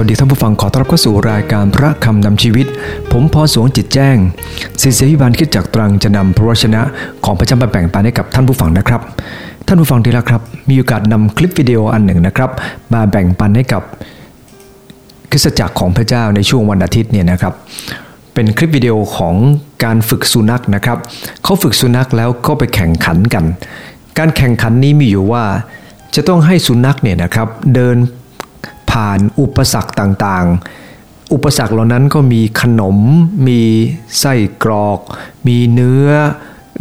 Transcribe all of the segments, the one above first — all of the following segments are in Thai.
วัสดีท่านผู้ฟังขอต้อนรับเข้าสู่รายการพระคำนำชีวิต ผมพอสวงจิตแจ้งศิษยพิบาลคิดจากตรังจะนำพระวชนะของพระเจ้ามาแบ่งปันให้กับท่านผู้ฟังนะครับ ท่านผู้ฟังที่รักครับ มีโอกาสนำคลิปวิดีโออันหนึ่งนะครับ มาแบ่งปันให้กับคริสตจักรของพระเจ้าในช่วงวันอาทิตย์เนี่ยนะครับ เป็นคลิปวิดีโอของการฝึกสุนัขนะครับเขาฝึกสุนัขแล้วก็ไปแข่งขันกัน การแข่งขันนี้มีอยู่ว่าจะต้องให้สุนัขเนี่ยนะครับเดิน ผ่านอุปสรรคต่างๆ อุปสรรคเหล่านั้นก็มีขนม มีไส้กรอก มีเนื้อ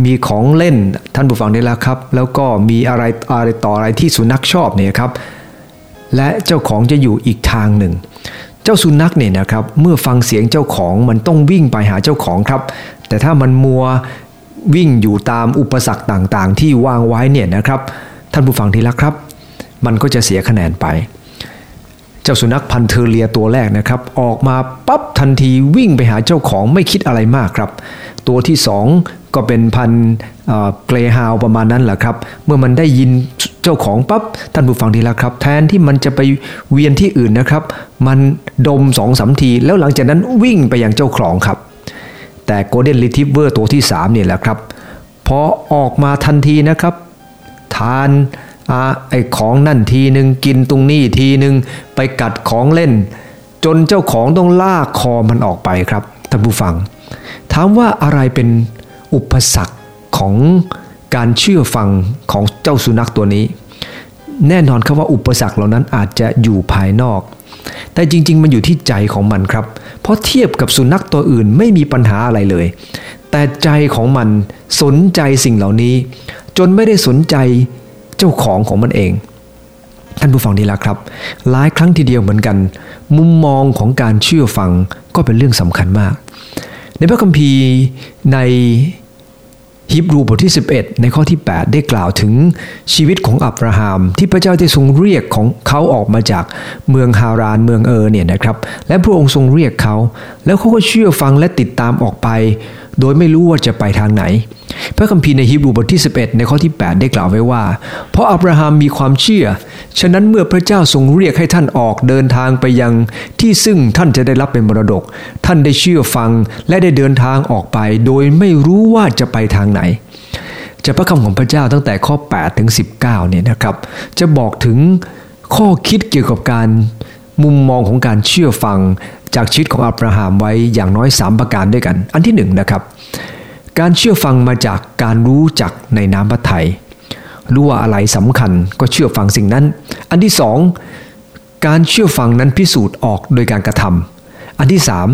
มีของเล่นท่านผู้ฟังได้แล้วครับ แล้วก็มีอะไรอะไรต่ออะไรที่สุนัขชอบเนี่ยครับ และเจ้าของจะอยู่อีกทางหนึ่ง เจ้าสุนัขเนี่ยนะครับเมื่อฟังเสียงเจ้าของมันต้องวิ่งไปหาเจ้าของครับ แต่ถ้ามันมัววิ่งอยู่ตามอุปสรรคต่างๆ ที่วางไว้เนี่ยนะครับ ท่านผู้ฟังที่รักครับ มันก็จะเสียคะแนนไป จ้าสุนัขพันธุ์เทอร์เรียตัวแรกนะครับ ออกมาปั๊บทันทีวิ่งไปหาเจ้าของไม่คิดอะไรมากครับ ตัวที่สองก็เป็นพันธุ์เกรฮาวประมาณนั้นแหละครับ เมื่อมันได้ยินเจ้าของปั๊บท่านผู้ฟังทีละครับ แทนที่มันจะไปเวียนที่อื่นนะครับ มันดมสองสามที แล้วหลังจากนั้นวิ่งไปยังเจ้าของครับ แต่โกลเด้นรีทิฟเวอร์ตัวที่3เนี่ยแหละครับพอออกมาทันทีนะครับ ทาน อาไอของนั่นทีหนึ่งกินตรงนี้ทีหนึ่งไปกัดของเล่น จนเจ้าของต้องลากคอมันออกไปครับท่านผู้ฟัง ถามว่าอะไรเป็นอุปสรรคของการเชื่อฟังของเจ้าสุนัขตัวนี้ แน่นอนครับว่าอุปสรรคเหล่านั้นอาจจะอยู่ภายนอก แต่จริง ๆ มันอยู่ที่ใจของมันครับ เพราะเทียบกับสุนัขตัวอื่นไม่มีปัญหาอะไรเลย แต่ใจของมันสนใจสิ่งเหล่านี้ จนไม่ได้สนใจ เจ้าของของมันเอง ท่านผู้ฟังดีละครับ หลายครั้งทีเดียวเหมือนกัน มุมมองของการเชื่อฟังก็เป็นเรื่องสำคัญมาก ในพระคัมภีร์ในฮิบรูบทที่ 11 ในข้อที่ 8 ได้กล่าวถึงชีวิตของอับราฮัมที่พระเจ้าได้ทรงเรียกของเขาออกมาจากเมืองฮารานเมืองเออเนี่ยนะครับ และพระองค์ทรงเรียกเขา แล้วเขาก็เชื่อฟังและติดตามออกไป โดยไม่รู้ว่าจะไปทางไหน พระคัมภีร์ในฮิบรูบทที่ 11 ในข้อที่ 8 ได้กล่าวไว้ว่า เพราะอับราฮัมมีความเชื่อ ฉะนั้นเมื่อพระเจ้าทรงเรียกให้ท่านออกเดินทางไปยังที่ซึ่งท่านจะได้รับเป็นมรดก ท่านได้เชื่อฟังและได้เดินทางออกไป โดยไม่รู้ว่าจะไปทางไหนจากพระคำของพระเจ้าตั้งแต่ข้อ 8 ถึง 19 เนี่ยนะครับ จะบอกถึงข้อคิดเกี่ยวกับการมุมมองของการเชื่อฟังจากชีวิตของอับราฮัมไว้อย่างน้อย 3 ประการด้วยกัน อันที่1นนะครับ การเชื่อฟังมาจากการรู้จักในน้ำพระทัยรู้ว่าอะไรสำคัญก็เชื่อฟังสิ่งนั้น อันที่สองการเชื่อฟังนั้นพิสูจน์ออกโดยการกระทำอันที่สาม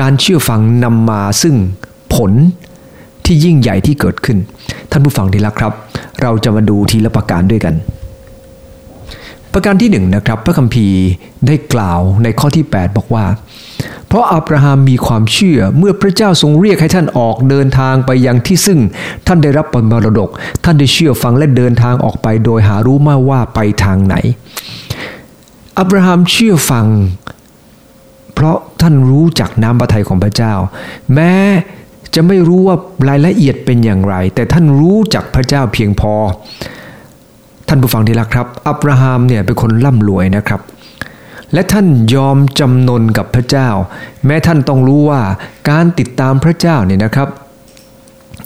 การเชื่อฟังนำมาซึ่งผลที่ยิ่งใหญ่ที่เกิดขึ้น ท่านผู้ฟังที่รักครับ เราจะมาดูทีละประการด้วยกัน ประการที่หนึ่งนะครับพระคัมภีร์ได้กล่าวในข้อที่ 8 บอกว่า เพราะอับราฮัมมีความเชื่อเมื่อพระเจ้าทรงเรียกให้ท่านออกเดินทางไปยังที่ซึ่งท่านได้รับมรดก ท่านได้เชื่อฟังและเดินทางออกไปโดยหารู้มาว่าไปทางไหน อับราฮัมเชื่อฟัง เพราะท่านรู้จักน้ำพระทัยของพระเจ้า แม้จะไม่รู้ว่ารายละเอียดเป็นอย่างไร แต่ท่านรู้จักพระเจ้าเพียงพอ ท่านผู้ฟังที่รักครับ อับราฮัมเนี่ยเป็นคนร่ำรวยนะครับ และท่านยอมจำนนกับพระเจ้า แม้ท่านต้องรู้ว่าการติดตามพระเจ้าเนี่ยนะครับ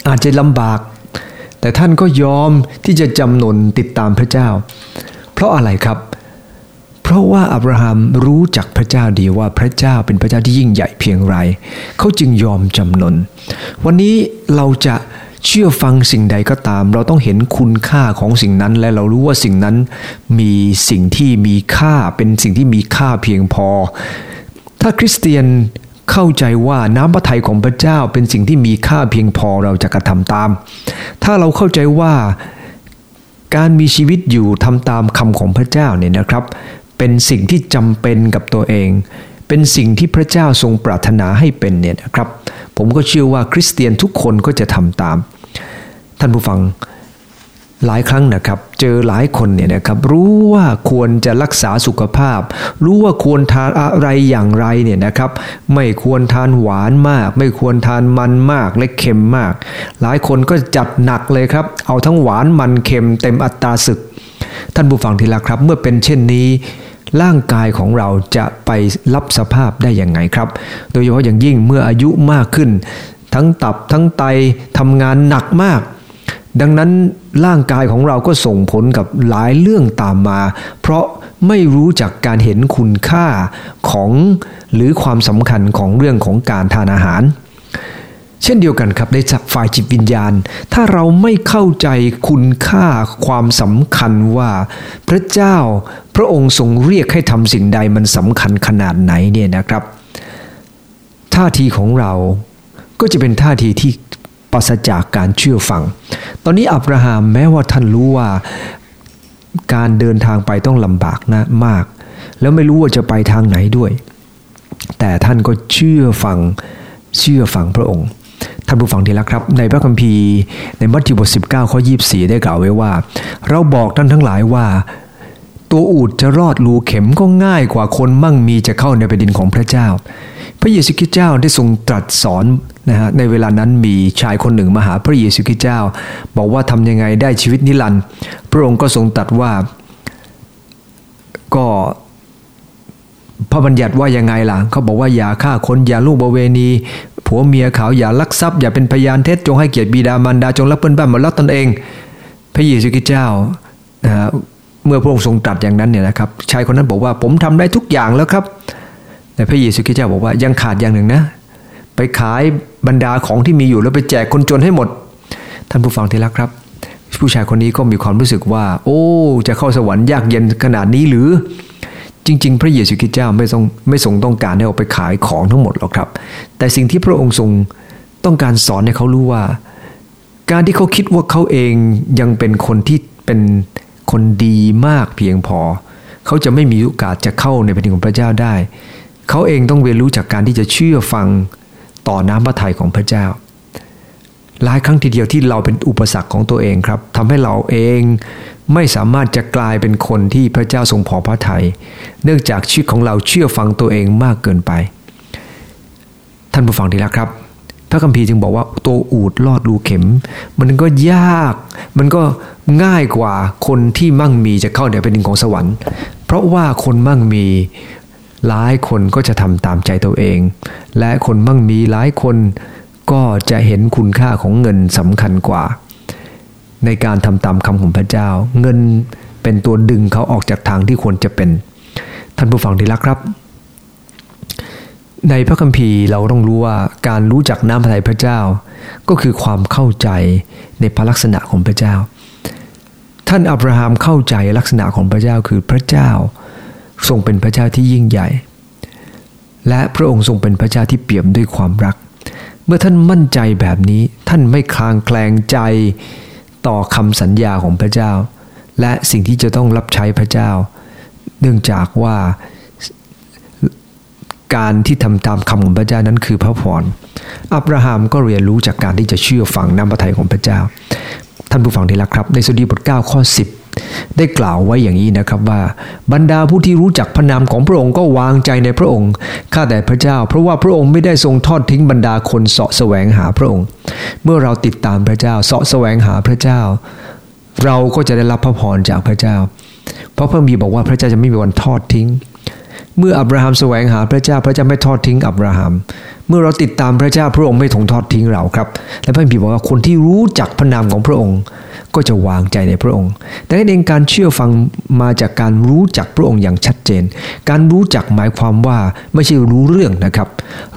อาจจะลำบาก แต่ท่านก็ยอมที่จะจำนนติดตามพระเจ้า เพราะอะไรครับ เพราะว่าอับราฮัมรู้จักพระเจ้าดีว่าพระเจ้าเป็นพระเจ้าที่ยิ่งใหญ่เพียงไร เขาจึงยอมจำนน วันนี้เราจะ เชื่อฟังสิ่งใดก็ตาม เราต้องเห็นคุณค่าของสิ่งนั้น และเรารู้ว่าสิ่งนั้นมีสิ่งที่มีค่าเป็นสิ่งที่มีค่าเพียงพอ ถ้าคริสเตียนเข้าใจว่าน้ำพระทัยของพระเจ้าเป็นสิ่งที่มีค่าเพียงพอเราจะกระทำตาม ถ้าเราเข้าใจว่าการมีชีวิตอยู่ทำตามคำของพระเจ้าเนี่ยนะครับ เป็นสิ่งที่จำเป็นกับตัวเอง เป็นสิ่งที่พระเจ้าทรงปรารถนาให้เป็นเนี่ยนะครับ ผมก็เชื่อว่าคริสเตียนทุกคนก็จะทำตาม ท่านผู้ฟังหลายครั้งนะครับ เจอหลายคนเนี่ยนะครับรู้ว่าควรจะรักษาสุขภาพ รู้ว่าควรทานอะไรอย่างไรเนี่ยนะครับไม่ควรทานหวานมาก ไม่ควรทานมันมากและเค็มมาก หลายคนก็จัดหนักเลยครับ เอาทั้งหวานมันเค็มเต็มอัตราศึก ท่านผู้ฟังทีละครับ เมื่อเป็นเช่นนี้ ร่างกายของเราจะไปรับสภาพได้อย่างไงครับ โดยเฉพาะอย่างยิ่งเมื่ออายุมากขึ้น ทั้งตับทั้งไตทำงานหนักมาก ดังนั้นร่างกายของเราก็ส่งผลกับหลายเรื่องตามมา เพราะไม่รู้จักการเห็นคุณค่าของหรือความสำคัญของเรื่องของการทานอาหาร เช่นเดียวกันครับในฝ่ายจิตวิญญาณ ถ้าเราไม่เข้าใจคุณค่าความสำคัญว่า พระเจ้าพระองค์ทรงเรียกให้ทำสิ่งใดมันสำคัญขนาดไหนเนี่ยนะครับ ท่าทีของเราก็จะเป็นท่าทีที่ปราศจากการเชื่อฟัง ตอนนี้อับราฮัมแม้ว่าท่านรู้ว่าการเดินทางไปต้องลำบากนะมาก แล้วไม่รู้ว่าจะไปทางไหนด้วย แต่ท่านก็เชื่อฟังเชื่อฟังพระองค์ ท่านผู้ฟังทีละครับ ในพระคัมภีร์ในมัทธิวบท 19 ข้อ 24 ได้กล่าวไว้ว่า เราบอกท่านทั้งหลายว่า ตัวอูดจะรอดรูเข็มก็ง่ายกว่าคนมั่งมีจะเข้าในแผ่นดินของพระเจ้า พระเยซูคริสต์เจ้าได้ทรงตรัสสอนนะฮะในเวลานั้นมีชายคนหนึ่งมาหาพระเยซูคริสต์เจ้า บอกว่าทำยังไงได้ชีวิตนิรันดร์พระองค์ก็ทรงตรัสว่าก็ พระบัญญัติว่ายังไงล่ะ เขาบอกว่าอย่าฆ่าคนอย่าลูกบเวณี ผัวเมียเขาอย่าลักทรัพย์อย่าเป็นพยานเท็จจงให้เกียรติบิดามารดาจงรักเพื่อนบ้านเหมือนรักตนเอง พระเยซูคริสต์เจ้านะเมื่อพระองค์ทรงตรัสอย่างนั้นเนี่ยนะครับชายคนนั้นบอกว่าผมทำได้ทุกอย่างแล้วครับ แต่พระเยซูคริสต์เจ้าบอกว่ายังขาดอย่างหนึ่งนะ ไปขายบรรดาของที่มีอยู่แล้วไปแจกคนจนให้หมด ท่านผู้ฟังที่รักครับ ผู้ชายคนนี้ก็มีความรู้สึกว่า โอ้ จะเข้าสวรรค์ยากเย็นขนาดนี้หรือ จริง ๆ พระเยซูคริสต์เจ้าไม่ทรงไม่ทรงต้องการให้เอาไปขายของทั้งหมดหรอกครับ แต่สิ่งที่พระองค์ทรงต้องการสอนให้เขารู้ว่า การที่เขาคิดว่าเขาเองยังเป็นคนที่เป็นคนดีมากเพียงพอ เขาจะไม่มีโอกาสจะเข้าในแผ่นดินของพระเจ้าได้ เขาเองต้องเรียนรู้จากการที่จะเชื่อฟังต่อน้ำพระทัยของพระเจ้าหลายครั้งทีเดียวที่เราเป็นอุปสรรคของตัวเองครับทำให้เราเอง ไม่สามารถจะกลายเป็นคนที่พระเจ้าทรงพอพระทยัยเนื่องจากชีวิตของเราเชื่อฟังตัวเองมากเกินไป ท่านผู้ฟังดีล้วครับ พระคัมภีร์จึงบอกว่าตัวอูดลอดรูเข็ม มันก็ยาก มันก็ง่ายกว่าคนที่มั่งมีจะเข้าในแผ่นดินของสวรรค์ เพราะว่าคนมั่งมีหลายคนก็จะทำตามใจตัวเอง และคนมั่งมีหลายคนก็จะเห็นคุณค่าของเงินสำคัญกว่า ในการทำตามคำของพระเจ้า เงินเป็นตัวดึงเขาออกจากทางที่ควรจะเป็น ท่านผู้ฟังที่รักครับ ในพระคัมภีร์เราต้องรู้ว่าการรู้จักน้ำพระทัยพระเจ้า ก็คือความเข้าใจในพระลักษณะของพระเจ้า ท่านอับราฮัมเข้าใจลักษณะของพระเจ้าคือพระเจ้า ทรงเป็นพระเจ้าที่ยิ่งใหญ่ และพระองค์ทรงเป็นพระเจ้าที่เปี่ยมด้วยความรัก เมื่อท่านมั่นใจแบบนี้ท่านไม่คลางแคลงใจ ต่อคำสัญญาของพระเจ้า และสิ่งที่จะต้องรับใช้พระเจ้า เนื่องจากว่าการที่ทำตามคำของพระเจ้านั้นคือพระพรอับราฮัมก็เรียนรู้จากการที่จะเชื่อฟังน้ำพระทัยของพระเจ้า ท่านผู้ฟังที่รักครับ ในสดีบท9ข้อ 10 ได้กล่าวไว้อย่างนี้นะครับว่า บรรดาผู้ที่รู้จักพระนามของพระองค์ก็วางใจในพระองค์ข้าแต่พระเจ้า เพราะว่าพระองค์ไม่ได้ทรงทอดทิ้งบรรดาคนเสาะแสวงหาพระองค์ เมื่อเราติดตามพระเจ้าเสาะแสวงหาพระเจ้า เราก็จะได้รับพระพรจากพระเจ้า เพราะพระมีบอกว่าพระเจ้าจะไม่มีวันทอดทิ้ง เมื่ออับราฮัมแสวงหาพระเจ้า พระเจ้าไม่ทอดทิ้งอับราฮัมเมื่อเราติดตามพระเจ้าพระองค์ไม่ทงทอดทิ้งเราครับ และพระบิดบอกว่าคนที่รู้จักพระนามของพระองค์ ก็จะวางใจในพระองค์ แต่เองการเชื่อฟังมาจากการรู้จักพระองค์อย่างชัดเจน การรู้จักหมายความว่าไม่ใช่รู้เรื่องนะครับ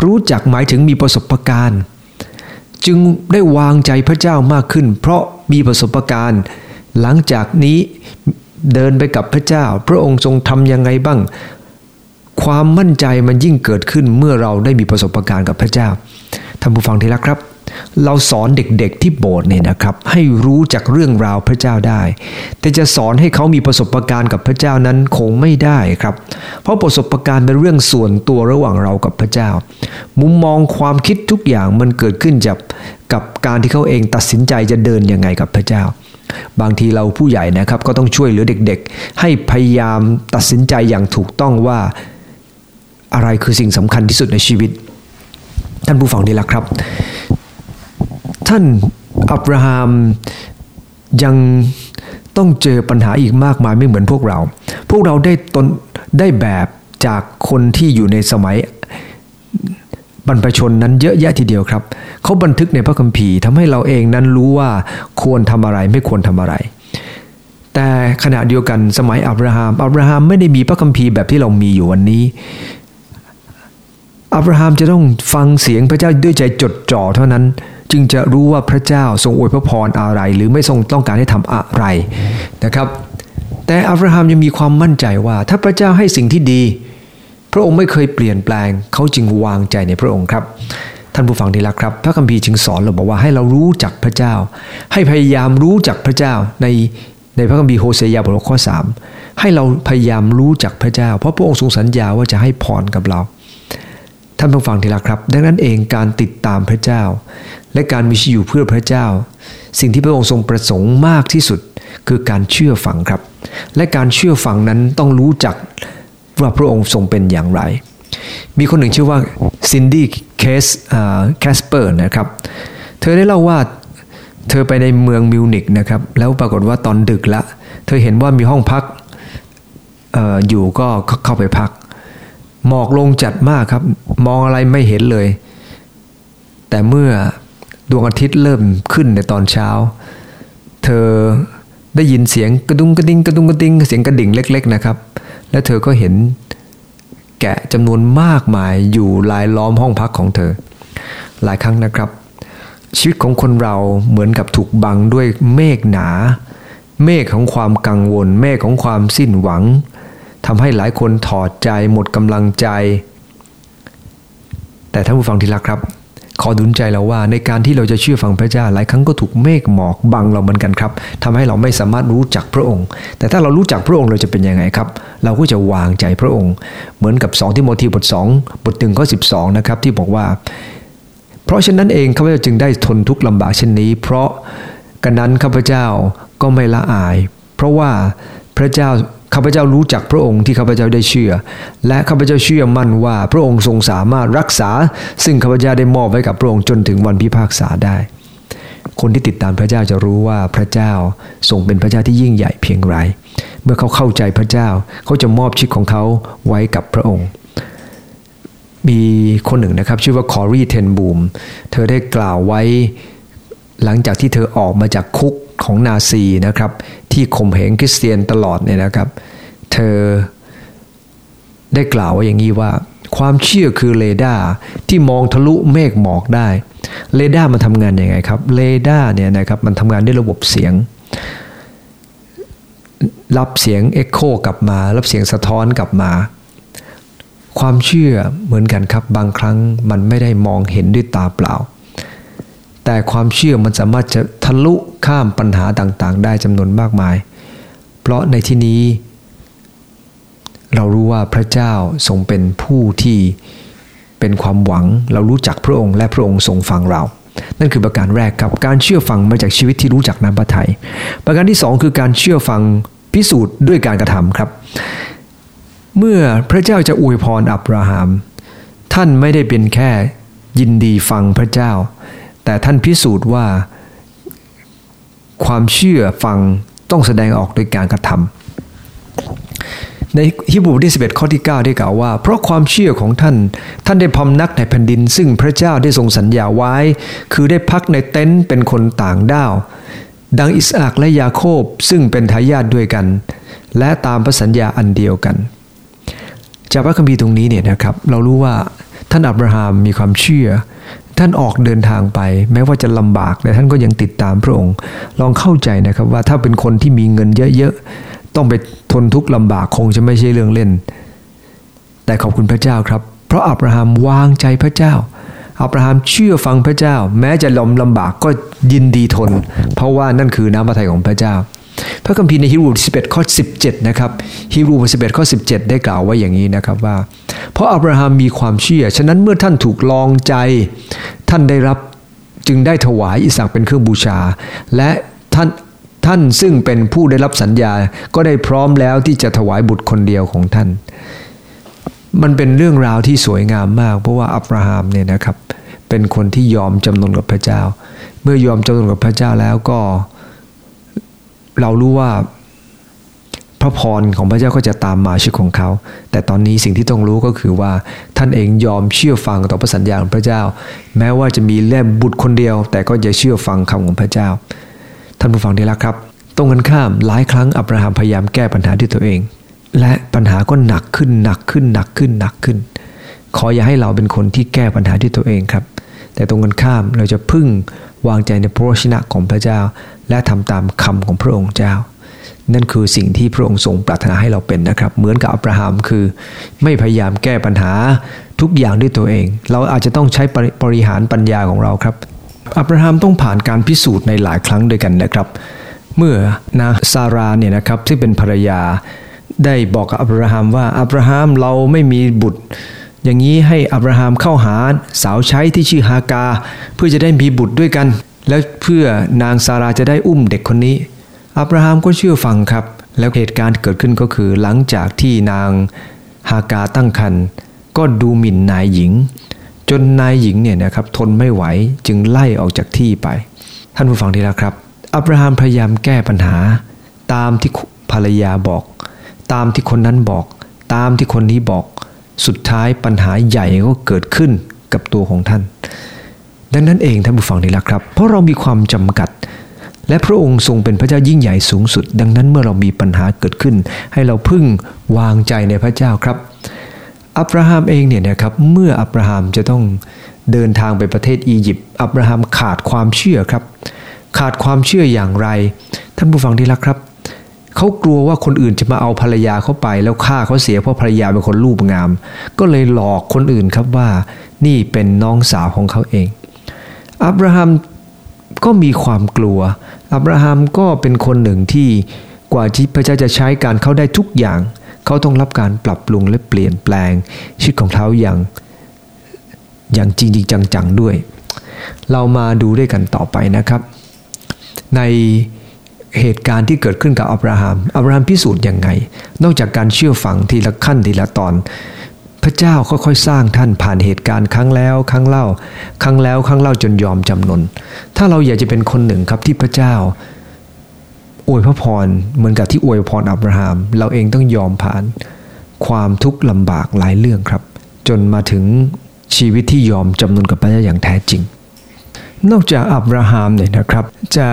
รู้จักหมายถึงมีประสบการณ์ จึงได้วางใจพระเจ้ามากขึ้น เพราะมีประสบการณ์ หลังจากนี้เดินไปกับพระเจ้า พระองค์ทรงทำยังไงบ้าง ความมั่นใจมันยิ่งเกิดขึ้นเมื่อเราได้มีประสบการณ์กับพระเจ้าท่านผู้ฟังที่รักครับ เราสอนเด็กๆที่โบสถ์เนี่ยนะครับ ให้รู้จักเรื่องราวพระเจ้าได้ แต่จะสอนให้เขามีประสบการณ์กับพระเจ้านั้นคงไม่ได้ครับ เพราะประสบการณ์เป็นเรื่องส่วนตัวระหว่างเรากับพระเจ้า มุมมองความคิดทุกอย่างมันเกิดขึ้นจากกับการที่เขาเองตัดสินใจจะเดินยังไงกับพระเจ้า บางทีเราผู้ใหญ่นะครับ ก็ต้องช่วยเหลือเด็กๆ ให้พยายามตัดสินใจอย่างถูกต้องว่าอะไรคือสิ่งสำคัญที่สุดในชีวิต ท่านผู้ฟังดีละครับ ท่านอับราฮัมยังต้องเจอปัญหาอีกมากมายไม่เหมือนพวกเรา พวกเราได้ตนได้แบบจากคนที่อยู่ในสมัยบรรพชนนั้นเยอะแยะทีเดียวครับ เขาบันทึกในพระคัมภีร์ทำให้เราเองนั้นรู้ว่าควรทำอะไรไม่ควรทำอะไร แต่ขณะเดียวกันสมัยอับราฮัมอับราฮัมไม่ได้มีพระคัมภีร์แบบที่เรามีอยู่วันนี้อับราฮัมจะต้องฟังเสียงพระเจ้าด้วยใจจดจ่อเท่านั้น จึงจะรู้ว่าพระเจ้าทรงอวยพระพรอะไร หรือไม่ทรงต้องการให้ทำอะไรนะครับ แต่อับราฮัมยังมีความมั่นใจว่า ถ้าพระเจ้าให้สิ่งที่ดี พระองค์ไม่เคยเปลี่ยนแปลง เขาจึงวางใจในพระองค์ครับ ท่านผู้ฟังที่รักครับ พระคัมภีร์จึงสอนเราบอกว่าให้เรารู้จักพระเจ้า ให้พยายามรู้จักพระเจ้าในในพระคัมภีร์โฮเซยาบทข้อ 3 ให้เราพยายามรู้จักพระเจ้า เพราะพระองค์ทรงสัญญาว่าจะให้พรกับเรา ท่านผู้ฟังที่รักครับ ดังนั้นเองการติดตามพระเจ้า และการมีชีวิตอยู่เพื่อพระเจ้า สิ่งที่พระองค์ทรงประสงค์มากที่สุดคือการเชื่อฟังครับ และการเชื่อฟังนั้นต้องรู้จักว่าพระองค์ทรงเป็นอย่างไร มีคนหนึ่งชื่อว่าซินดี้เคสแคสเปอร์นะครับ เธอได้เล่าว่าเธอไปในเมืองมิวนิกนะครับ แล้วปรากฏว่าตอนดึกละ เธอเห็นว่ามีห้องพักอออยู่ก็เข้าไปพัก หมอกลงจัดมากครับ มองอะไรไม่เห็นเลย แต่เมื่อ ดวงอาทิตย์เริ่มขึ้นในตอนเช้า เธอได้ยินเสียงกระดุงกระดิงกระดุงกระดิงเสียงกระดิ่งเล็ก ๆนะครับ และเธอก็เห็นแกะจำนวนมากมายอยู่ลายล้อมห้องพักของเธอ หลายครั้งนะครับ ชีวิตของคนเราเหมือนกับถูกบังด้วยเมฆหนา เมฆของความกังวล เมฆของความสิ้นหวังทำให้หลายคนถอดใจหมดกำลังใจ แต่ท่านผู้ฟังที่รักครับ ขอดุลใจเราว่าในการที่เราจะเชื่อฟังพระเจ้าหลายครั้งก็ถูกเมฆหมอกบังเราเหมือนกันครับทำให้เราไม่สามารถรู้จักพระองค์ แต่ถ้าเรารู้จักพระองค์เราจะเป็นยังไงครับ เราก็จะวางใจพระองค์ เหมือนกับ2ทิโมธีบท 2 บทหนึ่งข้อ12นะครับที่บอกว่า เพราะฉะนั้นเองข้าพเจ้าจึงได้ทนทุกข์ลำบากเช่นนี้ เพราะกันนั้นข้าพเจ้าก็ไม่ละอาย เพราะว่าพระเจ้า ข้าพเจ้ารู้จักพระองค์ที่ข้าพเจ้าได้เชื่อ และข้าพเจ้าเชื่อมั่นว่าพระองค์ทรงสามารถรักษา ซึ่งข้าพเจ้าได้มอบไว้กับพระองค์จนถึงวันพิพากษาได้ คนที่ติดตามพระเจ้าจะรู้ว่าพระเจ้าทรงเป็นพระเจ้าที่ยิ่งใหญ่เพียงไร เมื่อเขาเข้าใจพระเจ้าเขาจะมอบชีวิตของเขาไว้กับพระองค์ มีคนหนึ่งนะครับ ชื่อว่าคอร์รีเทนบูม เธอได้กล่าวไว้หลังจากที่เธอออกมาจากคุก ของนาซีนะครับ ที่ข่มเหงคริสเตียนตลอดเนี่ยนะครับ เธอได้กล่าวว่าอย่างนี้ว่า ความเชื่อคือเรดาร์ที่มองทะลุเมฆหมอกได้เรดาร์มันทำงานยังไงครับเรดาร์เนี่ยนะครับมันทำงานด้วยระบบเสียง รับเสียงเอ็กโคกลับมา รับเสียงสะท้อนกลับมา ความเชื่อเหมือนกันครับบางครั้งมันไม่ได้มองเห็นด้วยตาเปล่า แต่ความเชื่อมันสามารถจะทะลุข้ามปัญหาต่างๆ ได้จำนวนมากมาย เพราะในที่นี้ เรารู้ว่าพระเจ้าทรงเป็นผู้ที่เป็นความหวัง เรารู้จักพระองค์และพระองค์ทรงฟังเรา นั่นคือประการแรกกับการเชื่อฟังมาจากชีวิตที่รู้จักน้ำพระทัยประการที่สองคือการเชื่อฟังพิสูจน์ด้วยการกระทำครับ เมื่อพระเจ้าจะอวยพรอับราฮัมท่านไม่ได้เป็นแค่ยินดีฟังพระเจ้า แต่ท่านพิสูจน์ว่า ความเชื่อฟังต้องแสดงออกโดยการกระทำในฮิบรูที่11 ข้อที่ 9 ได้กล่าวว่า เพราะความเชื่อของท่าน ท่านได้พำนักในแผ่นดิน ซึ่งพระเจ้าได้ทรงสัญญาไว้ คือได้พักในเต็นท์เป็นคนต่างด้าว ดังอิสอักและยาโคบซึ่งเป็นทายาทด้วยกัน และตามพระสัญญาอันเดียวกัน จากพระคัมภีร์ตรงนี้เนี่ยนะครับ เรารู้ว่าท่านอับราฮัมมีความเชื่อ ท่านออกเดินทางไป แม้ว่าจะลำบากแต่ท่านก็ยังติดตามพระองค์ ลองเข้าใจนะครับว่าถ้าเป็นคนที่มีเงินเยอะๆต้องไปทนทุกข์ลำบากคงจะไม่ใช่เรื่องเล่น แต่ขอบคุณพระเจ้าครับ เพราะอับราฮัมวางใจพระเจ้าอับราฮัมเชื่อฟังพระเจ้า แม้จะลำลำบากก็ยินดีทน เพราะว่านั่นคือน้ำพระทัยของพระเจ้า พระคัมภีร์ในฮีบรูบท11ข้อ17นะครับฮีบรูบท11ข้อ17 ได้กล่าวไว้อย่างนี้นะครับว่า เพราะอับราฮัมมีความเชื่อ ฉะนั้นเมื่อท่านถูกลองใจ ท่านได้รับจึงได้ถวายอิสากเป็นเครื่องบูชา และท่านท่านซึ่งเป็นผู้ได้รับสัญญาก็ได้พร้อมแล้วที่จะถวายบุตรคนเดียวของท่าน มันเป็นเรื่องราวที่สวยงามมาก เพราะว่าอับราฮัมเนี่ยนะครับเป็นคนที่ยอมจำนนกับพระเจ้า เมื่อยอมจำนนกับพระเจ้าแล้วก็ เรารู้ว่าพระพรของพระเจ้าก็จะตามมาชีวิตของเขา แต่ตอนนี้สิ่งที่ต้องรู้ก็คือว่าท่านเองยอมเชื่อฟังต่อพระสัญญาของพระเจ้า แม้ว่าจะมีแล่บุตรคนเดียว แต่ก็จะเชื่อฟังคำของพระเจ้า ท่านผู้ฟังที่รักครับ ตรงกันข้ามหลายครั้งอับราฮัมพยายามแก้ปัญหาด้วยตัวเอง และปัญหาก็หนักขึ้นหนักขึ้นหนักขึ้นหนักขึ้น ขออย่าให้เราเป็นคนที่แก้ปัญหาด้วยตัวเองครับ แต่ตรงกันข้ามเราจะพึ่งวางใจในพระวจนะของพระเจ้า และทำตามคำของพระองค์เจ้า นั่นคือสิ่งที่พระองค์ทรงปรารถนาให้เราเป็นนะครับ เหมือนกับอับราฮัมคือ ไม่พยายามแก้ปัญหาทุกอย่างด้วยตัวเอง เราอาจจะต้องใช้บริหารปัญญาของเราครับ อับราฮัมต้องผ่านการพิสูจน์ในหลายครั้งด้วยกันนะครับ เมื่อนาซาราเนี่ยนะครับที่เป็นภรรยาได้บอกกับอับราฮัมว่าอับราฮัมเราไม่มีบุตร อย่างนี้ให้อับราฮัมเข้าหาสาวใช้ที่ชื่อฮากา เพื่อจะได้มีบุตรด้วยกัน และเพื่อนางซาราจะได้อุ้มเด็กคนนี้ อับราฮัมก็เชื่อฟังครับ แล้วเหตุการณ์เกิดขึ้นก็คือหลังจากที่นางฮากาตั้งครรภ์ก็ดูหมิ่นนายหญิง จนนายหญิงเนี่ยนะครับทนไม่ไหวจึงไล่ออกจากที่ไป ท่านผู้ฟังที่รักครับ อับราฮัมพยายามแก้ปัญหา ตามที่ภรรยาบอก ตามที่คนนั้นบอก ตามที่คนนี้บอก สุดท้ายปัญหาใหญ่ก็เกิดขึ้นกับตัวของท่าน ดังนั้นเองท่านผู้ฟังที่รักครับ เพราะเรามีความจำกัด และพระองค์ทรงเป็นพระเจ้ายิ่งใหญ่สูงสุด ดังนั้นเมื่อเรามีปัญหาเกิดขึ้น ให้เราพึ่งวางใจในพระเจ้าครับ อับราฮัมเองเนี่ยนะครับเมื่ออับราฮัมจะต้องเดินทางไปประเทศอียิปต์อับราฮัมขาดความเชื่อครับ ขาดความเชื่ออย่างไร ท่านผู้ฟังที่รักครับเขากลัวว่าคนอื่นจะมาเอาภรรยาเขาไป แล้วฆ่าเขาเสียเพราะภรรยาเป็นคนรูปงาม ก็เลยหลอกคนอื่นครับว่า นี่เป็นน้องสาวของเขาเอง อับราฮัมก็มีความกลัว อับราฮัมก็เป็นคนหนึ่งที่กว่าที่พระเจ้าจะใช้การเขาได้ทุกอย่าง เขาต้องรับการปรับปรุงและเปลี่ยนแปลงชีวิตของเขาอย่างอย่างจริงจริงจังๆด้วย เรามาดูด้วยกันต่อไปนะครับ ในเหตุการณ์ที่เกิดขึ้นกับอับราฮัม อับราฮัมพิสูจน์ยังไง นอกจากการเชื่อฟังทีละขั้นทีละตอน พระเจ้าค่อยๆสร้างท่านผ่านเหตุการณ์ครั้งแล้วครั้งเล่า ครั้งแล้วครั้งเล่าจนยอมจำนน ถ้าเราอยากจะเป็นคนหนึ่งครับที่พระเจ้า อวยพระพรเหมือนกับที่อวยพรอับราฮัมเราเองต้องยอมผ่าน ความทุกข์ลำบากหลายเรื่องครับ จนมาถึงชีวิตที่ยอมจำนนกับพระเจ้าอย่างแท้จริง นอกจากอับราฮัมเนี่ยนะครับ จะ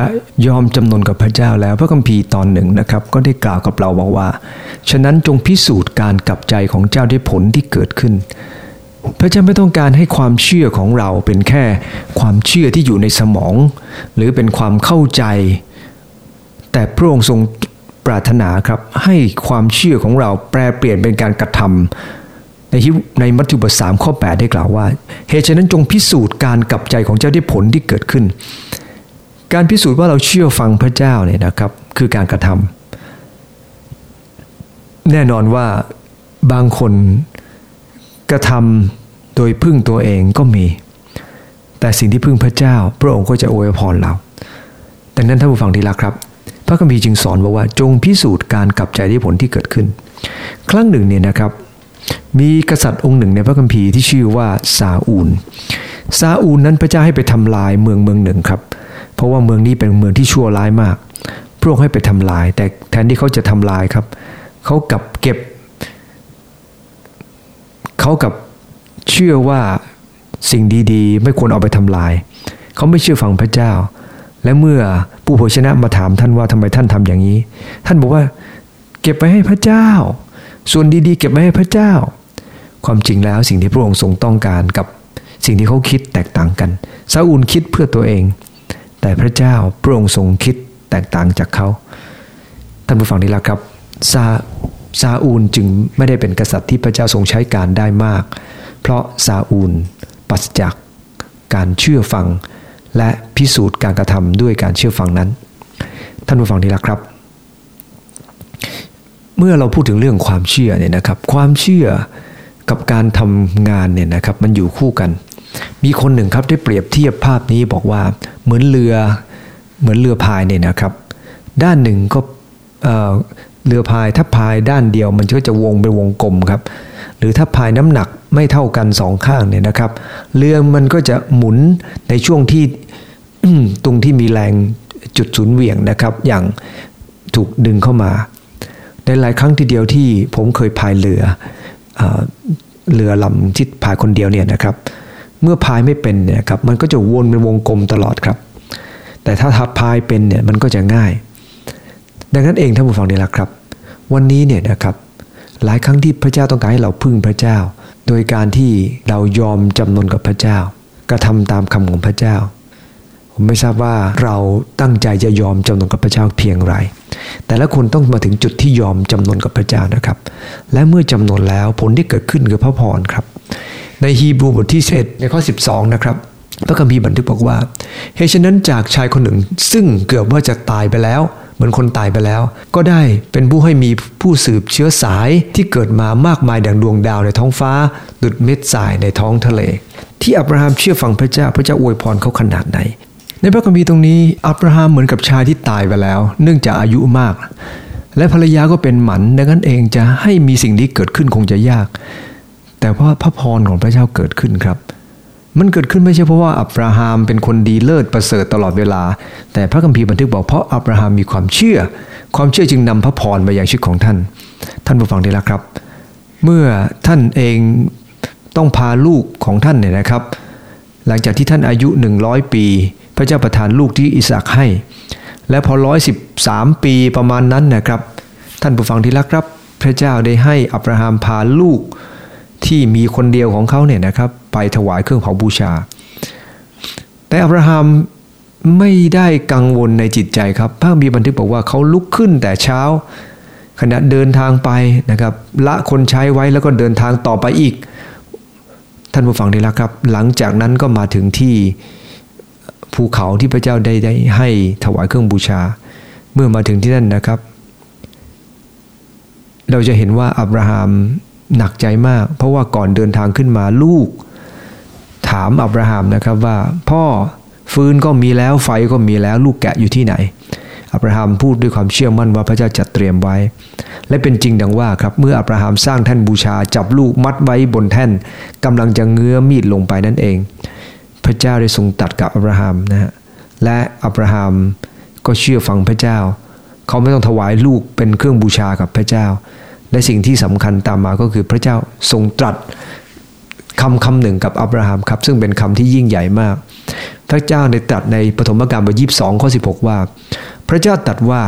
ยอมจำนนกับพระเจ้าแล้วพระคัมภีร์ตอนหนึ่งนะครับ ก็ได้กล่าวกับเราบอกว่า ฉะนั้นจงพิสูจน์การกลับใจของเจ้าด้วยผลที่เกิดขึ้น พระเจ้าไม่ต้องการให้ความเชื่อของเราเป็นแค่ความเชื่อที่อยู่ในสมอง หรือเป็นความเข้าใจ แต่พระองค์ทรงปรารถนาครับให้ความเชื่อของเราแปลเปลี่ยนเป็นการกระทำ ในในมัทธิวบทสามข้อ 8 ได้กล่าวว่า เหตุฉะนั้นจงพิสูจน์การกลับใจของเจ้าด้วยผลที่เกิดขึ้น การพิสูจน์ว่าเราเชื่อฟังพระเจ้าเนี่ยนะครับ คือการกระทำแน่นอนว่าบางคนกระทำโดยพึ่งตัวเองก็มี แต่สิ่งที่พึ่งพระเจ้า พระองค์ก็จะอวยพรเราดังนั้นท่านผู้ฟังที่รักครับ พระคัมภีร์จึงสอนบอกว่าจงพิสูจน์การกลับใจด้วยผลที่เกิดขึ้น ครั้งหนึ่งเนี่ยนะครับ มีกษัตริย์องค์หนึ่งในพระคัมภีร์ที่ชื่อว่าซาอูล ซาอูลนั้นพระเจ้าให้ไปทำลายเมืองเมืองหนึ่งครับ เพราะว่าเมืองนี้เป็นเมืองที่ชั่วร้ายมาก พระองค์ให้ไปทำลาย แต่แทนที่เขาจะทำลายครับ เขากลับเก็บ เขากับเชื่อว่าสิ่งดีๆ ไม่ควรเอาไปทำลาย เขาไม่เชื่อฟังพระเจ้า และเมื่อผู้เผยชนะมาถามท่านว่าทำไมท่านทำอย่างนี้ ท่านบอกว่า เก็บไปให้พระเจ้า ส่วนดีๆ เก็บไว้ให้พระเจ้า ความจริงแล้วสิ่งที่พระองค์ทรงต้องการกับสิ่งที่เขาคิดแตกต่างกันซาอูลคิดเพื่อตัวเอง แต่พระเจ้าพระองค์ทรงคิดแตกต่างจากเขาท่านผู้ฟังนี่ละครับซาซาอูลจึงไม่ได้เป็นกษัตริย์ที่พระเจ้าทรงใช้การได้มาก เพราะซาอูลปัสจากการเชื่อฟัง และพิสูจน์การกระทำด้วยการเชื่อฟังนั้น ท่านผู้ฟังนี่ละครับ เมื่อเราพูดถึงเรื่องความเชื่อเนี่ยนะครับ ความเชื่อกับการทำงานเนี่ยนะครับมันอยู่คู่กัน มีคนหนึ่งครับได้เปรียบเทียบภาพนี้บอกว่าเหมือนเรือเหมือนเรือพายเนี่ยนะครับ ด้านหนึ่งก็เรือพายถ้าพายด้านเดียวมันก็จะวงเป็นวงกลมครับ หรือถ้าพายน้ำหนักไม่เท่ากันสองข้างเนี่ยนะครับ เรือมันก็จะหมุนในช่วงที่ตรงที่มีแรงจุดศูนย์เหวี่ยงนะครับ อย่างถูกดึงเข้ามา ในหลายครั้งทีเดียวที่ผมเคยพายเรือเรือลำที่พายคนเดียวเนี่ยนะครับ เมื่อพายไม่เป็นเนี่ยครับมันก็จะวนเป็นวงกลมตลอดครับ แต่ถ้าทับพายเป็นเนี่ยมันก็จะง่าย ดังนั้นเองท่านผู้ฟังนี่แหละครับ วันนี้เนี่ยนะครับหลายครั้งที่พระเจ้าต้องการให้เราพึ่งพระเจ้า โดยการที่เรายอมจำนนกับพระเจ้ากระทำตามคำของพระเจ้า ผมไม่ทราบว่าเราตั้งใจจะยอมจำนนกับพระเจ้าเพียงไร แต่ละคนต้องมาถึงจุดที่ยอมจำนนกับพระเจ้านะครับ และเมื่อจำนนแล้วผลที่เกิดขึ้นคือพระพรครับ ในฮีบรูบทที่11ในข้อ 12 นะครับพระคัมภีร์บันทึกบอกว่าเหตุฉะนั้นจากชายคนหนึ่งซึ่งเกือบว่าจะตายไปแล้ว เหมือนคนตายไปแล้ว ก็ได้เป็นผู้ให้มีผู้สืบเชื้อสายที่เกิดมามากมายดังดวงดาวในท้องฟ้า ดุดเม็ดทรายในท้องทะเล ที่อับราฮัมเชื่อฟังพระเจ้าพระเจ้าอวยพรเขาขนาดไหน ในพระคัมภีร์ตรงนี้อับราฮัมเหมือนกับชายที่ตายไปแล้ว เนื่องจากอายุมาก และภรรยาก็เป็นหมันดังนั้นเองจะให้มีสิ่งนี้เกิดขึ้นคงจะยาก แต่ว่าพระพรของพระเจ้าเกิดขึ้นครับ มันเกิดขึ้นไม่ใช่เพราะว่าอับราฮัมเป็นคนดีเลิศประเสริฐตลอดเวลา แต่พระคัมภีร์บันทึกบอกเพราะอับราฮัมมีความเชื่อ ความเชื่อจึงนำพระพรมาอย่างชีวิตของท่าน ท่านผู้ฟังดีแล้วครับ เมื่อท่านเองต้องพาลูกของท่านเนี่ยนะครับ หลังจากที่ท่านอายุ 100 ปี พระเจ้าประทานลูกที่อิสากให้ และพอร้อยสิบสามปีประมาณนั้นนะครับ ท่านผู้ฟังที่รักครับ พระเจ้าได้ให้อับราฮัมพาลูกที่มีคนเดียวของเขาเนี่ยนะครับไปถวายเครื่องเผาบูชา แต่อับราฮัมไม่ได้กังวลในจิตใจครับพระมีบันทึกบอกว่าเขาลุกขึ้นแต่เช้า ขณะเดินทางไปนะครับละคนใช้ไว้แล้วก็เดินทางต่อไปอีก ท่านผู้ฟังที่รักครับ หลังจากนั้นก็มาถึงที่ ภูเขาที่พระเจ้าได้ได้ให้ถวายเครื่องบูชา เมื่อมาถึงที่นั่นนะครับ เราจะเห็นว่าอับราฮัมหนักใจมาก เพราะว่าก่อนเดินทางขึ้นมาลูก ถามอับราฮัมนะครับว่า พ่อฟืนก็มีแล้วไฟก็มีแล้วลูกแกะอยู่ที่ไหนอับราฮัมพูดด้วยความเชื่อมั่นว่าพระเจ้าจัดเตรียมไว้ และเป็นจริงดังว่าครับเมื่ออับราฮัมสร้างแท่นบูชาจับลูกมัดไว้บนแท่นกำลังจะเงื้อมีดลงไปนั่นเอง ระเจ้าได้ทรงตัดกับอับราฮัมนะฮะและอับราฮัมก็เชื่อฟังพระเจ้า เขาไม่ต้องถวายลูกเป็นเครื่องบูชากับพระเจ้า และสิ่งที่สำคัญตามมาก็คือพระเจ้าทรงตรัสคำคำหนึ่งกับอับราฮัมครับ ซึ่งเป็นคำที่ยิ่งใหญ่มาก พระเจ้าในตรัสในปฐมกาลบทยี่สิบสองข้อสิบหกว่า พระเจ้าตรัสว่า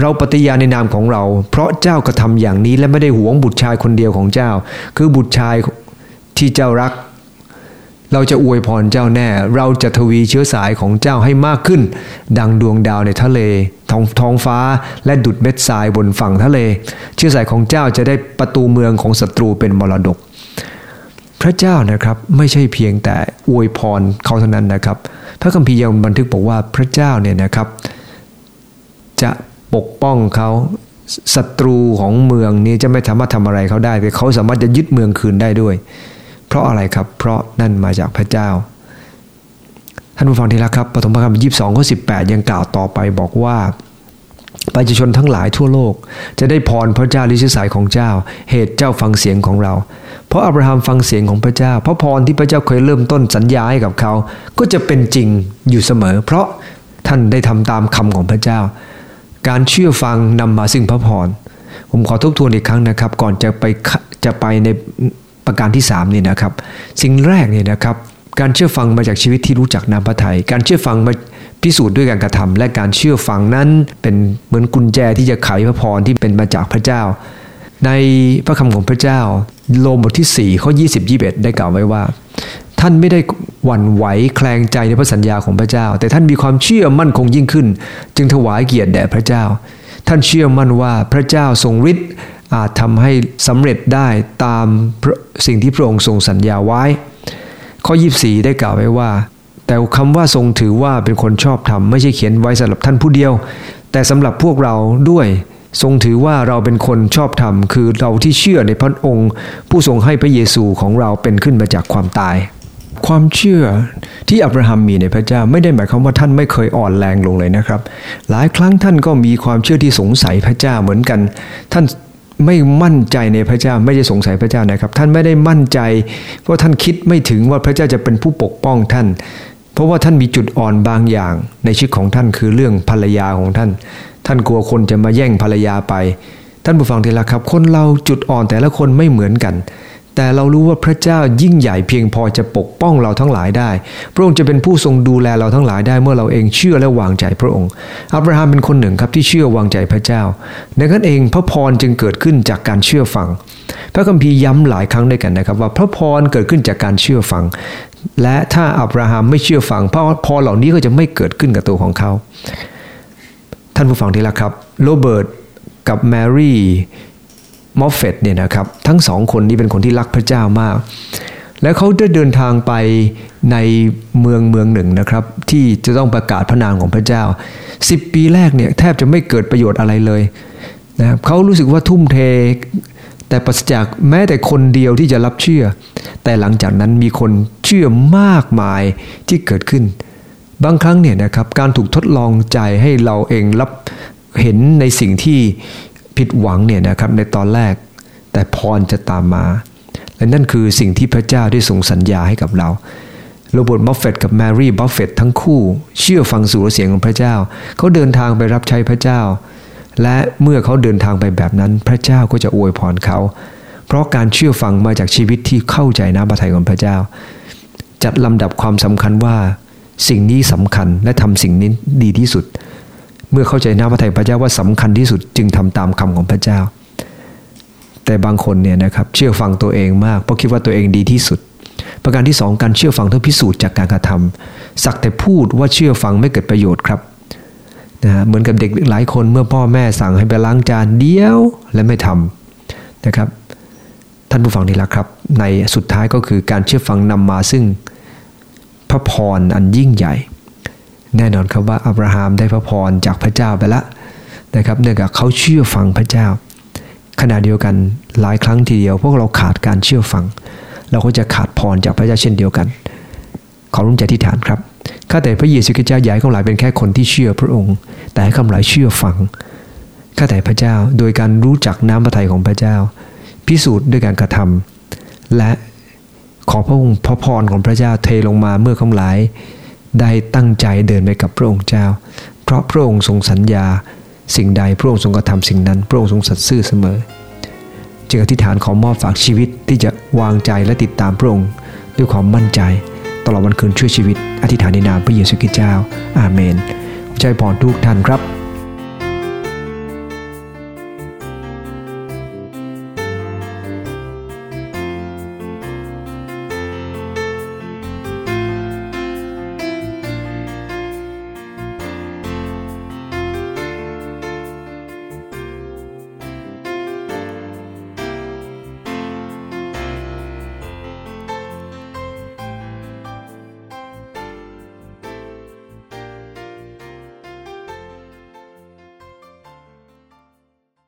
เราปฏิญาณในนามของเรา เพราะเจ้ากระทำอย่างนี้และไม่ได้หวงบุตรชายคนเดียวของเจ้า คือบุตรชายที่เจ้ารัก เราจะอวยพรเจ้าแน่ เราจะทวีเชื้อสายของเจ้าให้มากขึ้น ดังดวงดาวในทะเลท้องท้องฟ้าและดุดเม็ดทรายบนฝั่งทะเล เชื้อสายของเจ้าจะได้ประตูเมืองของศัตรูเป็นมรดก พระเจ้านะครับไม่ใช่เพียงแต่อวยพรเขาเท่านั้นนะครับ พระคัมภีร์ยังบันทึกบอกว่าพระเจ้าเนี่ยนะครับ จะปกป้องเขาศัตรูของเมืองนี้จะไม่สามารถทำอะไรเขาได้แต่เขาสามารถจะยึดเมืองคืนได้ด้วย เพราะอะไรครับ เพราะนั่นมาจากพระเจ้า ท่านผู้ฟังที่รักครับปฐมกาลยี่สิบสองข้อสิบแปดยังกล่าวต่อไปบอกว่าประชาชนทั้งหลายทั่วโลก จะได้พรพระเจ้าลิชิสายของเจ้า เหตุเจ้าฟังเสียงของเรา เพราะอับราฮัมฟังเสียงของพระเจ้าเพราะพรที่พระเจ้าเคยเริ่มต้นสัญญาให้กับเขา ก็จะเป็นจริงอยู่เสมอ เพราะท่านได้ทำตามคำของพระเจ้า การเชื่อฟังนำมาซึ่งพระพรผมขอทบทวนอีกครั้งนะครับ ก่อนจะไปจะไปใน ประการที่3นี่นะครับ สิ่งแรกเนี่ยนะครับการเชื่อฟังมาจากชีวิตที่รู้จักนามพระทยัยการเชื่อฟังมาพิสูจน์ด้วยการกระทำและการเชื่อฟังนั้นเป็นเหมือนกุญแจที่จะไขพระพรที่เป็นมาจากพระเจ้า ในพระคำของพระเจ้า โลมบทที่4ข้อ20 21 ได้กล่าวไว้ว่า ท่านไม่ได้หวั่นไหวแคลงใจในพระสัญญาของพระเจ้า แต่ท่านมีความเชื่อมั่นคงยิ่งขึ้น จึงถวายเกียรติแด่พระเจ้า ท่านเชื่อมั่นว่าพระเจ้าทรงฤทธิ์ อาจทำให้สำเร็จได้ตามสิ่งที่พระองค์ทรงสัญญาไว้ ข้อ 24 ได้กล่าวไว้ว่า แต่คำว่าทรงถือว่าเป็นคนชอบธรรมไม่ใช่เขียนไว้สำหรับท่านผู้เดียว แต่สำหรับพวกเราด้วยทรงถือว่าเราเป็นคนชอบธรรม คือเราที่เชื่อในพระองค์ ผู้ทรงให้พระเยซูของเราเป็นขึ้นมาจากความตาย ความเชื่อที่อับราฮัมมีในพระเจ้าไม่ได้หมายความว่าท่านไม่เคยอ่อนแรงลงเลยนะครับ หลายครั้งท่านก็มีความเชื่อที่สงสัยพระเจ้าเหมือนกัน ท่าน ไม่มั่นใจในพระเจ้าไม่ได้สงสัยพระเจ้านะครับ ท่านไม่ได้มั่นใจ เพราะท่านคิดไม่ถึงว่าพระเจ้าจะเป็นผู้ปกป้องท่าน เพราะว่าท่านมีจุดอ่อนบางอย่าง ในชีวิตของท่านคือเรื่องภรรยาของท่าน ท่านกลัวคนจะมาแย่งภรรยาไป ท่านผู้ฟังทีละครับ คนเราจุดอ่อนแต่ละคนไม่เหมือนกัน แต่เรารู้ว่าพระเจ้ายิ่งใหญ่เพียงพอจะปกป้องเราทั้งหลายได้ พระองค์จะเป็นผู้ทรงดูแลเราทั้งหลายได้เมื่อเราเองเชื่อและวางใจพระองค์ อับราฮัมเป็นคนหนึ่งครับที่เชื่อวางใจพระเจ้าดังนั้นเองพระพรจึงเกิดขึ้นจากการเชื่อฟัง พระคัมภีร์ย้ำหลายครั้งด้วยกันนะครับ ว่าพระพรเกิดขึ้นจากการเชื่อฟัง และถ้าอับราฮัมไม่เชื่อฟังพระพรเหล่านี้ก็จะไม่เกิดขึ้นกับตัวของเขา ท่านผู้ฟังที่รักครับ โรเบิร์ตกับแมรี่ มอฟเฟตเนี่ยนะครับทั้งสองคนนี้เป็นคนที่รักพระเจ้ามาก และเขาได้เดินทางไปในเมืองเมืองหนึ่งนะครับ ที่จะต้องประกาศพระนามของพระเจ้า 10 ปีแรกเนี่ยแทบจะไม่เกิดประโยชน์อะไรเลยนะครับเขารู้สึกว่าทุ่มเท แต่ปราศจากแม้แต่คนเดียวที่จะรับเชื่อ แต่หลังจากนั้นมีคนเชื่อมากมายที่เกิดขึ้น บางครั้งเนี่ยนะครับการถูกทดลองใจให้เราเองรับเห็นในสิ่งที่ ผิดหวังเนี่ยนะครับในตอนแรก แต่พรจะตามมา และนั่นคือสิ่งที่พระเจ้าได้ทรงสัญญาให้กับเราโรเบิร์ตบัฟเฟตกับแมรี่บัฟเฟตทั้งคู่ เชื่อฟังสู่เสียงของพระเจ้า เขาเดินทางไปรับใช้พระเจ้า และเมื่อเขาเดินทางไปแบบนั้น พระเจ้าก็จะอวยพรเขา เพราะการเชื่อฟังมาจากชีวิตที่เข้าใจน้ำพระทัยของพระเจ้า จัดลำดับความสำคัญว่า สิ่งนี้สำคัญและทำสิ่งนี้ดีที่สุด เมื่อเข้าใจน้ำพระทัยพระเจ้าว่าสำคัญที่สุดจึงทำตามคำของพระเจ้า แต่บางคนเนี่ยนะครับเชื่อฟังตัวเองมากเพราะคิดว่าตัวเองดีที่สุด ประการที่สองการเชื่อฟังต้องพิสูจน์จากการกระทำสักแต่พูดว่าเชื่อฟังไม่เกิดประโยชน์ครับนะฮะเหมือนกับเด็กหลายคนเมื่อพ่อแม่สั่งให้ไปล้างจานเดียวและไม่ทำนะครับท่านผู้ฟังนี่ละครับ ในสุดท้ายก็คือการเชื่อฟังนำมาซึ่งพระพรอันยิ่งใหญ่ แน่นอนครับว่าอับราฮัมได้พระพรจากพระเจ้าไปแล้วนะครับเนื่องจากเขาเชื่อฟังพระเจ้า ขณะเดียวกันหลายครั้งทีเดียว พวกเราขาดการเชื่อฟัง เราก็จะขาดพรจากพระเจ้าเช่นเดียวกันขอรุ่งใจที่ฐานครับข้าแต่พระเยซูคริสต์เจ้าใหญ่ของหลายเป็นแค่คนที่เชื่อพระองค์ แต่ให้คำหลายเชื่อฟังข้าแต่พระเจ้าโดยการรู้จักน้ำพระทัยของพระเจ้า พิสูจน์ด้วยการกระทำและขอพระองค์พระพรของพระเจ้าเทลงมาเมื่อคำหลาย ได้ตั้งใจเดินไปกับพระองค์เจ้า เพราะพระองค์ทรงสัญญา สิ่งใดพระองค์ทรงกระทำสิ่งนั้น พระองค์ทรงสัตย์ซื่อเสมอจึงอธิษฐานขอมอบฝากชีวิตที่จะวางใจและติดตามพระองค์ด้วยความมั่นใจ ตลอดวันคืนช่วยชีวิต อธิษฐานในนามพระเยซูคริสต์เจ้า อาเมนใจพรทุกท่านครับ